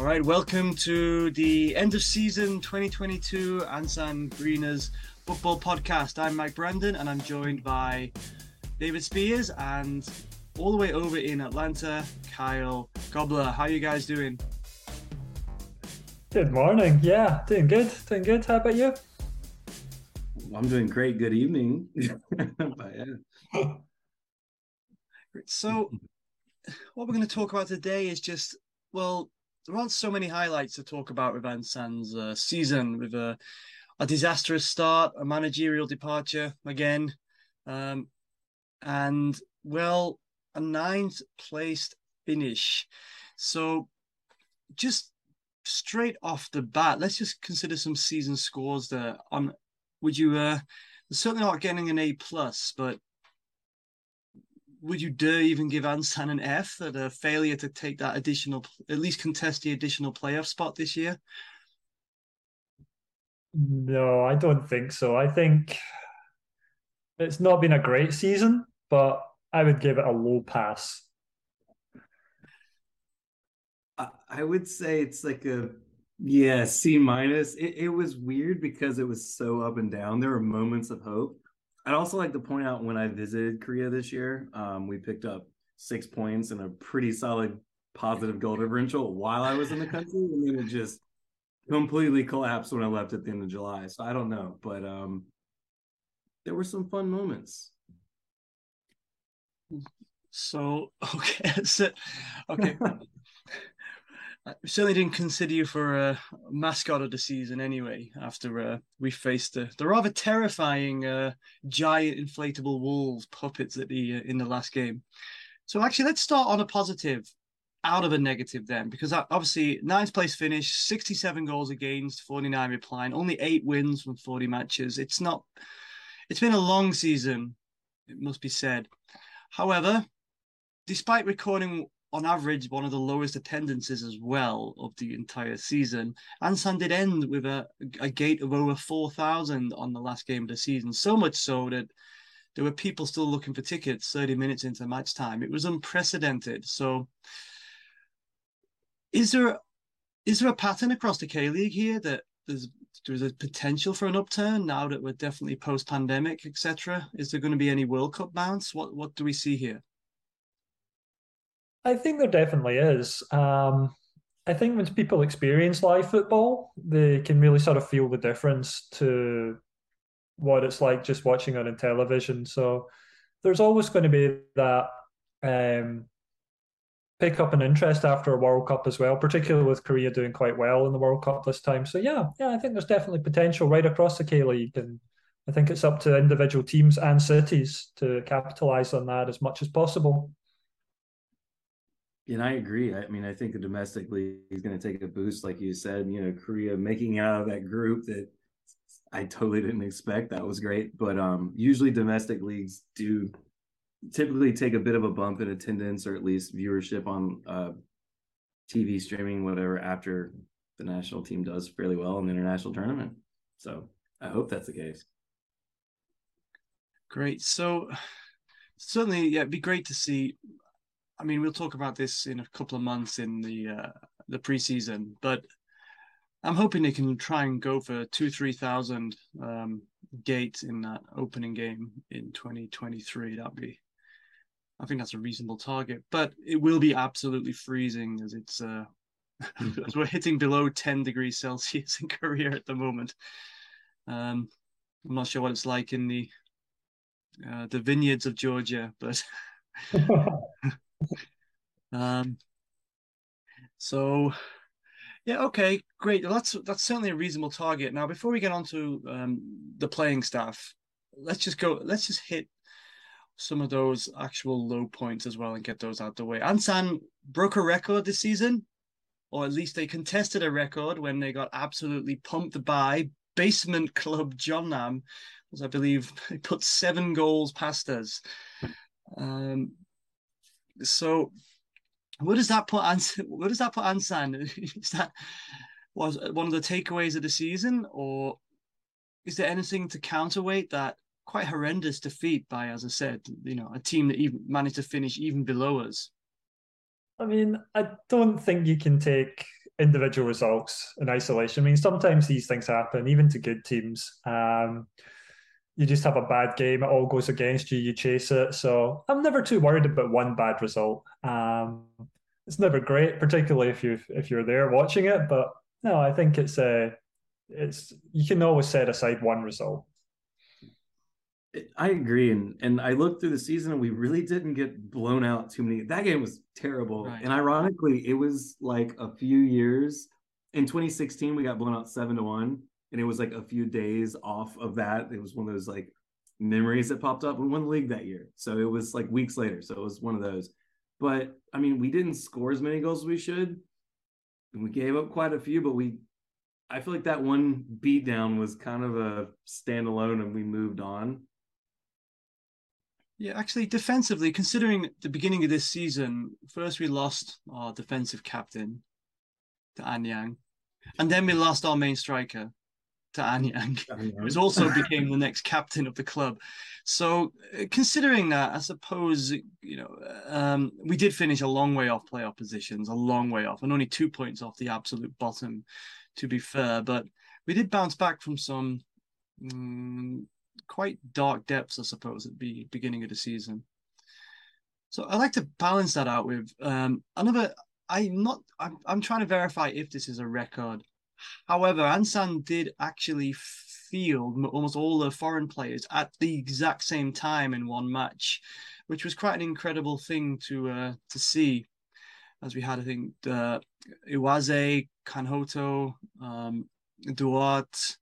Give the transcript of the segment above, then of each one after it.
All right, welcome to the end of season 2022 Ansan Greeners football podcast. I'm Mike Brandon and I'm joined by David Spears and all the way over in Atlanta, Kyle Gobbler. How you guys doing? Good morning. Yeah, doing good. Doing good. How about you? I'm doing great. Good evening. but, yeah. So, what we're going to talk about today is just, well, there aren't so many highlights to talk about with Ansan's uh, season with a, a disastrous start, a managerial departure again, um, and well, a ninth placed finish. So just straight off the bat, let's just consider some season scores there. On would you uh certainly not getting an A plus, but would you dare even give Ansan an F that a failure to take that additional, at least contest the additional playoff spot this year? No, I don't think so. I think it's not been a great season, but I would give it a low pass. I would say it's like a yeah C minus. It, it was weird because it was so up and down. There were moments of hope, I'd also like to point out when I visited Korea this year, um, we picked up six points and a pretty solid positive goal differential while I was in the country, and then it just completely collapsed when I left at the end of July. So I don't know, but um, there were some fun moments. So okay, so, okay. I certainly didn't consider you for a mascot of the season anyway. After uh, we faced the, the rather terrifying uh, giant inflatable wolves puppets at the uh, in the last game. So actually, let's start on a positive, out of a negative then, because obviously ninth place finish, sixty-seven goals against, forty-nine replying, only eight wins from forty matches. It's not. It's been a long season, it must be said. However, despite recording on average one of the lowest attendances as well of the entire season. Ansan did end with a, a gate of over 4,000 on the last game of the season, so much so that there were people still looking for tickets 30 minutes into match time. It was unprecedented. So is there is there a pattern across the K League here that there's there's a potential for an upturn now that we're definitely post pandemic, etc. Is there going to be any World Cup bounce? What what do we see here? I think there definitely is. Um, I think when people experience live football, they can really sort of feel the difference to what it's like just watching it on television. So there's always going to be that um, pick up an interest after a World Cup as well, particularly with Korea doing quite well in the World Cup this time. So yeah, yeah, I think there's definitely potential right across the K League, and I think it's up to individual teams and cities to capitalize on that as much as possible. And I agree. I mean, I think the domestic league is going to take a boost, like you said. You know, Korea making out of that group that I totally didn't expect. That was great. But um, usually domestic leagues do typically take a bit of a bump in attendance or at least viewership on uh, TV streaming, whatever, after the national team does fairly well in the international tournament. So I hope that's the case. Great. So certainly, yeah, it'd be great to see I mean, we'll talk about this in a couple of months in the uh, the preseason, but I'm hoping they can try and go for two, three thousand um, gates in that opening game in 2023. That'd be, I think that's a reasonable target, but it will be absolutely freezing as it's uh, as we're hitting below 10 degrees Celsius in Korea at the moment. Um, I'm not sure what it's like in the uh, the vineyards of Georgia, but um, so yeah, okay, great. That's that's certainly a reasonable target. Now, before we get on to um, the playing staff, let's just go. Let's just hit some of those actual low points as well and get those out the way. Ansan broke a record this season, or at least they contested a record when they got absolutely pumped by basement club Jeonnam, as I believe they put seven goals past us. Um, so what does that put Ansan? What does that put Ansan? Is that was one of the takeaways of the season, or is there anything to counterweight that quite horrendous defeat by, as I said, you know, a team that even managed to finish even below us? I mean, I don't think you can take individual results in isolation. I mean, sometimes these things happen, even to good teams. Um, you just have a bad game, it all goes against you, you chase it. So I'm never too worried about one bad result. Um, it's never great, particularly if you if you're there watching it. But no, I think it's a uh, it's you can always set aside one result. I agree, and and I looked through the season, and we really didn't get blown out too many. That game was terrible, right. and ironically, it was like a few years. In 2016, we got blown out seven to one, and it was like a few days off of that. It was one of those like memories that popped up. We won the league that year, so it was like weeks later. So it was one of those. But I mean, we didn't score as many goals as we should. And we gave up quite a few, but we I feel like that one beatdown was kind of a standalone and we moved on. Yeah, actually, defensively, considering the beginning of this season, first we lost our defensive captain to Anyang, and then we lost our main striker to Anyang, who also became the next captain of the club. So, uh, considering that, I suppose you know um, we did finish a long way off playoff positions, a long way off, and only two points off the absolute bottom, to be fair. But we did bounce back from some um, quite dark depths, I suppose, at the beginning of the season. So I like to balance that out with um, another. I'm not. I'm, I'm trying to verify if this is a record. However, Ansan did actually field almost all the foreign players at the exact same time in one match, which was quite an incredible thing to uh, to see. As we had, I think, uh, Iwaze, Kanhoto, um, Duarte,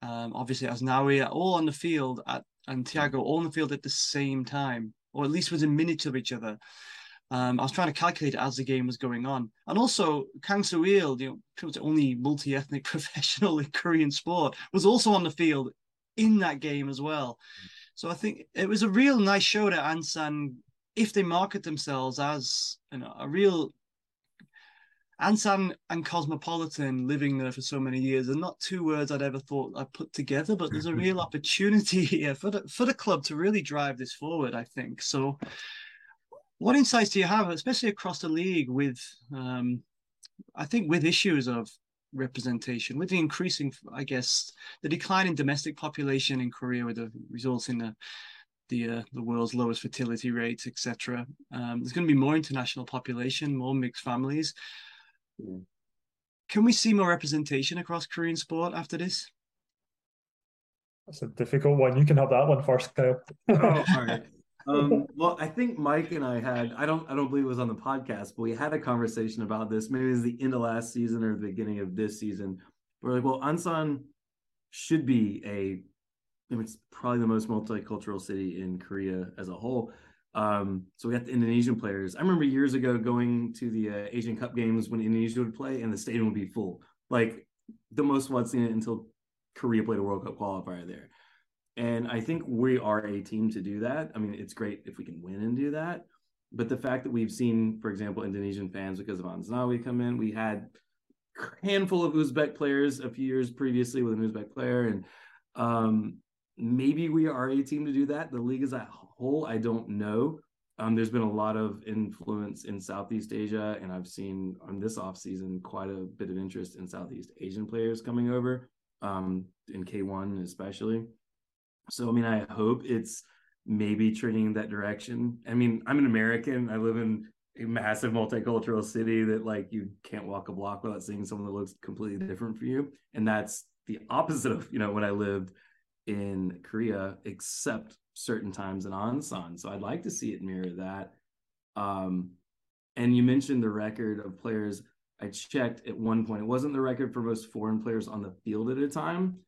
um, obviously Asnawi, all on the field at and Thiago all on the field at the same time, or at least within minutes of each other. Um, I was trying to calculate it as the game was going on, and also Kang Soo-il, you know, the only multi-ethnic professional in Korean sport, was also on the field in that game as well. So I think it was a real nice show that Ansan, if they market themselves as you know, a real Ansan and Cosmopolitan living there for so many years are not two words I'd ever thought I'd put together, but there's a real opportunity here for the for the club to really drive this forward, I think. So what insights do you have, especially across the league with um, I think with issues of representation, with the increasing, I guess, the decline in domestic population in Korea, with the results in the the uh, the world's lowest fertility rates, etc. Um, there's going to be more international population, more mixed families. Can we see more representation across Korean sport after this? That's a difficult one. You can have that one first, Kyle. oh, all right. Um, well, I think Mike and I had I don't I don't believe it was on the podcast, but we had a conversation about this. Maybe it was the end of last season or the beginning of this season. We're like, well, Ansan should be a it's probably the most multicultural city in Korea as a whole. Um, so we got the Indonesian players. I remember years ago going to the uh, Asian Cup games when Indonesia would play, and the stadium would be full. Like the most I'd seen it until Korea played a World Cup qualifier there. And I think we are a team to do that. I mean, it's great if we can win and do that. But the fact that we've seen, for example, Indonesian fans because of Asnawi come in, we had a handful of Uzbek players a few years previously with an Uzbek player, and um, maybe we are a team to do that. The league as a whole, I don't know. Um, there's been a lot of influence in Southeast Asia, and I've seen on this off season quite a bit of interest in Southeast Asian players coming over, um, in K1 especially. So, I mean, I hope it's maybe trending in that direction. I mean, I'm an American. I live in a massive multicultural city that like you can't walk a block without seeing someone that looks completely different from you, and that's the opposite of you know when I lived in Korea, except certain times in Ansan. So I'd like to see it mirror that. Um, and you mentioned the record of players. I checked at one point. It wasn't the record for most foreign players on the field at a time,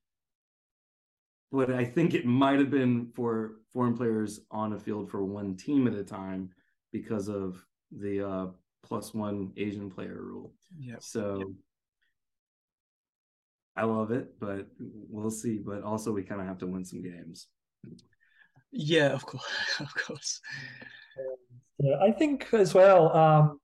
but I think it might have been for foreign players on a field for one team at a time because of the uh, plus one Asian player rule. Yeah. So yep. I love it, but we'll see. But also, we kind of have to win some games. Yeah, of course, of course. Yeah, I think as well. Um,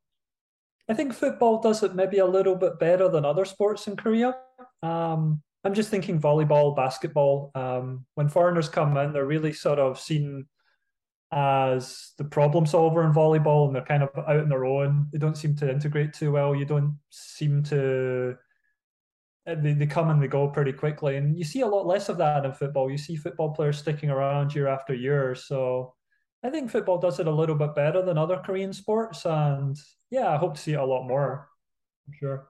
I think football does it maybe a little bit better than other sports in Korea. Um, I'm just thinking volleyball, basketball. Um, when foreigners come in, they're really sort of seen as the problem solver in volleyball, and they're kind of out on their own. They don't seem to integrate too well. You don't seem to. Uh, they, they come and they go pretty quickly, and you see a lot less of that in football. You see football players sticking around year after year. So I think football does it a little bit better than other Korean sports, and yeah, I hope to see it a lot more. I'm sure.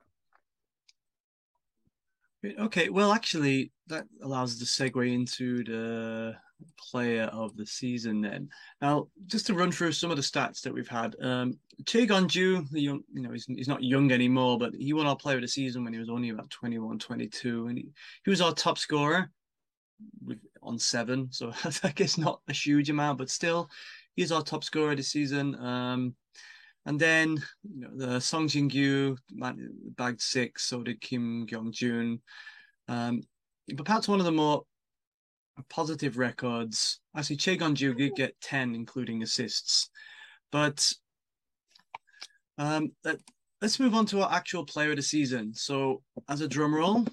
Okay, well, actually, that allows us to segue into the player of the season. Then, now, just to run through some of the stats that we've had, um, Che Gon-ju, the young, you know, he's, he's not young anymore, but he won our player of the season when he was only about 21, 22, and he, he was our top scorer with on seven. So I guess not a huge amount, but still, he's our top scorer this season. Um, and then you know the Song Jin Gyu bagged six, so did Kim Kyung Jun. Um, but perhaps one of the more positive records, actually Che Gon-ju did get 10, including assists. But um, let, us move on to our actual player of the season. So as a drum roll,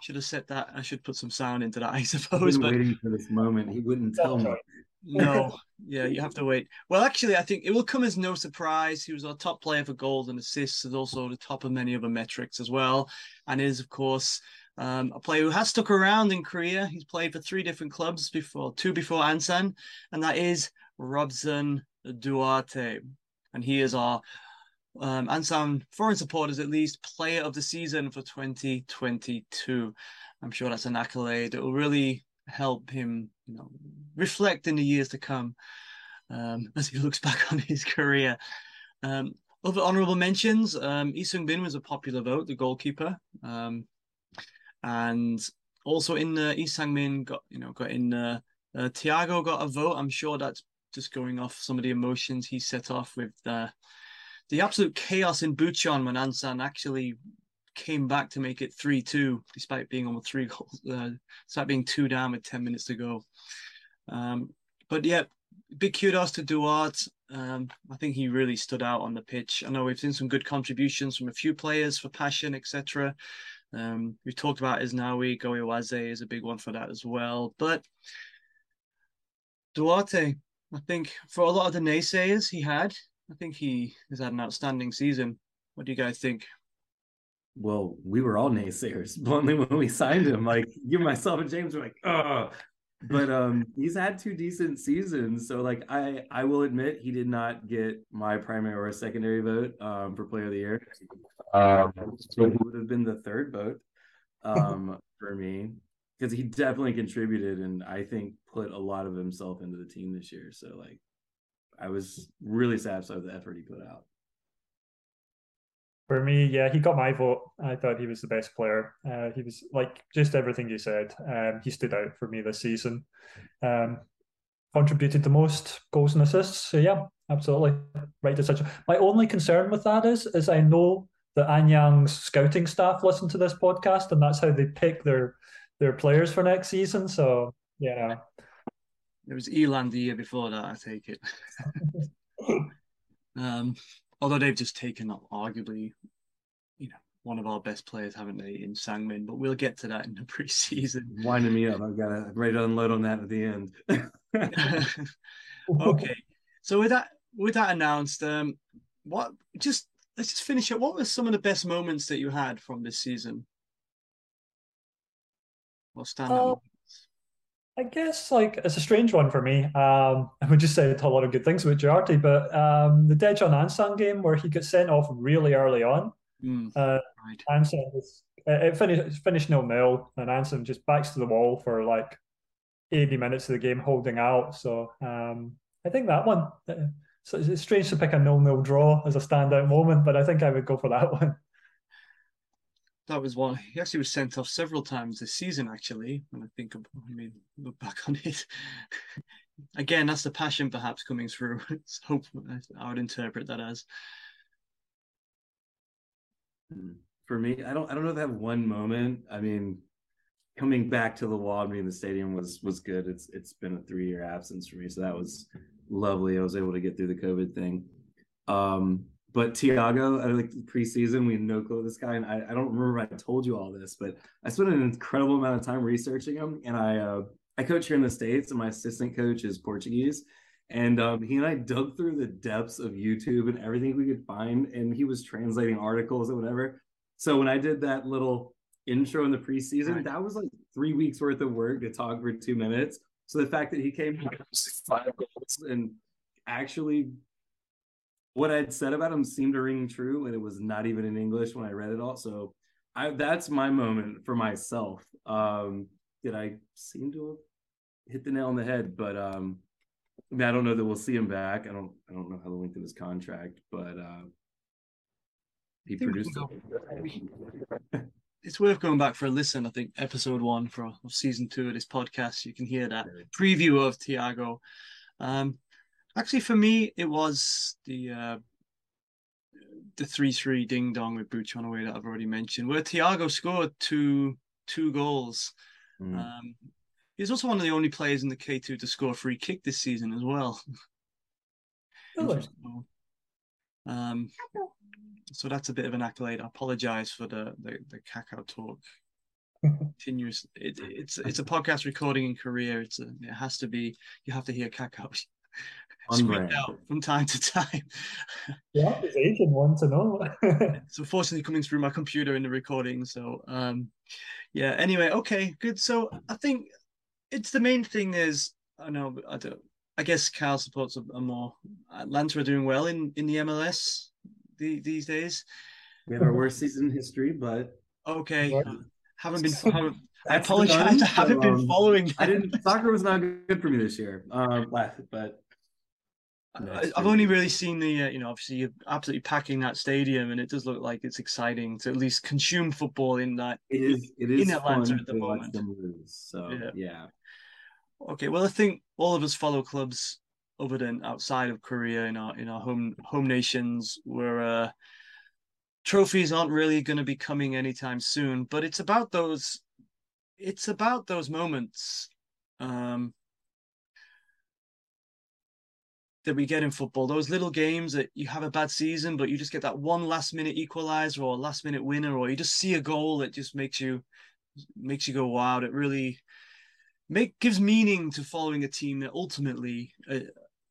should have set that. I should put some sound into that, I suppose. But waiting for this moment, he wouldn't tell me. No, yeah, you have to wait. Well, actually, I think it will come as no surprise. He was our top player for goals and assists, and also the top of many other metrics as well. And is, of course, um, a player who has stuck around in Korea. He's played for three different clubs before, two before Ansan, and that is Robson Duarte. And he is our um, Ansan foreign supporters, at least, player of the season for 2022. I'm sure that's an accolade that will really help him, you know, reflect in the years to come um, as he looks back on his career. Um, other honourable mentions: um, Lee Bin was a popular vote, the goalkeeper, um, and also in uh, Lee Sang Min got you know got in. Uh, uh, got a vote. I'm sure that's just going off some of the emotions he set off with uh, the absolute chaos in Bucheon when Ansan actually came back to make it 3 2, despite being almost three goals, uh, despite being two down with 10 minutes to go. Um, but yeah, big kudos to Duarte. Um, I think he really stood out on the pitch. I know we've seen some good contributions from a few players for Passion, etc. Um, we talked about Asnawi, Goiwaze is a big one for that as well. But Duarte, I think for a lot of the naysayers he had, I think he has had an outstanding season. What do you guys think? Well, we were all naysayers bluntly when we signed him. Like you, myself, and James were like, oh. But um, he's had two decent seasons. So like I I will admit he did not get my primary or secondary vote um, for player of the year. Um, so he would have been the third vote um, for me because he definitely contributed and I think put a lot of himself into the team this year. So like I was really satisfied with the effort he put out. For me, yeah, he got my vote. I thought he was the best player. Uh, he was like just everything you said. Um, he stood out for me this season. Um, contributed the most goals and assists. So yeah, absolutely right decision. My only concern with that is, is I know that Anyang's scouting staff listen to this podcast, and that's how they pick their their players for next season. So yeah, it was E-Land the year before that. I take it. um, although they've just taken up arguably, one of our best players, haven't they, in Sangmin? But we'll get to that in the preseason. Winding me up. I've got to ready to unload on that at the end. okay. So with that with that announced, um, what just let's just finish it. What were some of the best moments that you had from this season? What stand uh, I guess like it's a strange one for me. Um, I would just say a lot of good things about Duarte, but um, the Daejeon Ansan game where he got sent off really early on. Mm, uh, right. Ansan was it finished finished nil nil, and Ansan just backs to the wall for like eighty minutes of the game, holding out. So um, I think that one. Uh, so it's strange to pick a nil nil draw as a standout moment, but I think I would go for that one that was one. He actually was sent off several times this season. Actually, when I think, of, I mean, look back on it. Again, that's the passion perhaps coming through. Hope I would interpret that as. For me, I don't. I don't know if I have one moment. I mean, coming back to the Waldme in the stadium was was good. It's it's been a three year absence for me, so that was lovely. I was able to get through the COVID thing. Um, but Tiago, I like preseason, we had no clue this guy, and I, I don't remember I told you all this, but I spent an incredible amount of time researching him, and I uh, I coach here in the states, and my assistant coach is Portuguese. And um, he and I dug through the depths of YouTube and everything we could find, and he was translating articles and whatever. So when I did that little intro in the preseason, right. that was like three weeks worth of work to talk for two minutes. So the fact that he came five goals and actually what I'd said about him seemed to ring true, and it was not even in English when I read it all. So I, that's my moment for myself. Um, did I seem to have hit the nail on the head? But um, I, mean, I don't know that we'll see him back. I don't. I don't know how the length of his contract, but uh, he produced it. it's worth going back for a listen. I think episode one for of season two of this podcast, you can hear that preview of Tiago. Um, actually, for me, it was the uh, the three three ding dong with Bucheon away that I've already mentioned, where Tiago scored two two goals. Mm. Um, he's also one of the only players in the K two to score a free kick this season as well. um, so that's a bit of an accolade. I apologize for the the, the KakaoTalk. Continuous. It, it's it's a podcast recording in Korea. It's a, it has to be. You have to hear cacao squeak out from time to time. yeah, it's Asian one to know. so fortunately coming through my computer in the recording. So um, yeah. Anyway, okay, good. So I think it's the main thing is I know I don't. I guess Cal supports a, a more Atlanta are doing well in in the MLS the, these days. We have our worst season in history, but okay. Haven't been. Haven't, I apologize. I haven't so, um, been following. I didn't. Soccer was not good for me this year. Um, but I've only really seen the, uh, you know, obviously you're absolutely packing that stadium, and it does look like it's exciting to at least consume football in that. It is. It is in Atlanta at the moment. so yeah. yeah. Okay, well, I think all of us follow clubs other than outside of Korea in our in our home home nations where uh, trophies aren't really going to be coming anytime soon. But it's about those it's about those moments um, that we get in football. Those little games that you have a bad season, but you just get that one last minute equalizer or last minute winner, or you just see a goal that just makes you makes you go wow. It really make gives meaning to following a team that ultimately uh,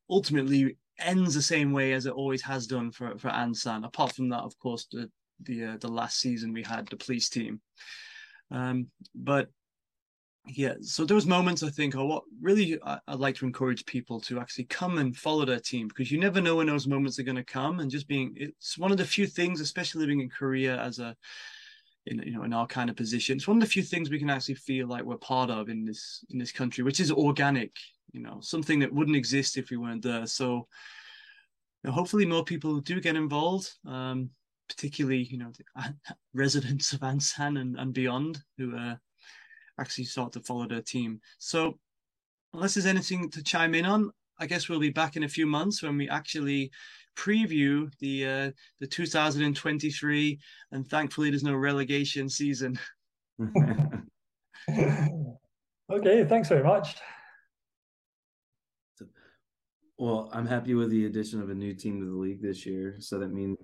ultimately ends the same way as it always has done for for Ansan. Apart from that, of course, the the uh, the last season we had the police team. Um, but yeah, so those moments I think are what really I, would like to encourage people to actually come and follow their team because you never know when those moments are going to come. And just being, it's one of the few things, especially living in Korea as a in you know in our kind of position, it's one of the few things we can actually feel like we're part of in this in this country, which is organic you know something that wouldn't exist if we weren't there so you know, hopefully more people do get involved um, particularly you know residents of ansan and, and beyond who uh, actually start to follow their team so unless there's anything to chime in on i guess we'll be back in a few months when we actually preview the uh, the 2023 and thankfully there's no relegation season okay thanks very much well, I'm happy with the addition of a new team to the league this year. So that means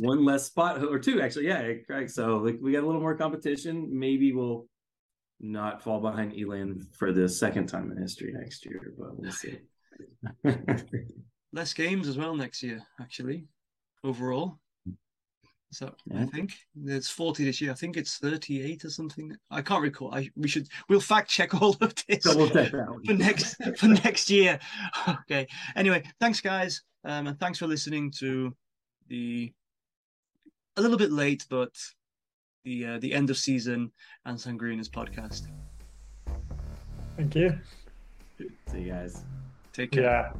one less spot or two, actually. Yeah, right. So like we got a little more competition. Maybe we'll not fall behind E-Land for the second time in history next year, but we'll see. Less games as well next year, actually, overall. So yeah. I think it's 40 this year. I think it's 38 or something. I can't recall. I we should we'll fact check all of this for next for next year. Okay. Anyway, thanks guys. Um, and thanks for listening to the a little bit late, but the uh, the end of season Ansan Greeners podcast. Thank you. See you guys. Take care. Yeah.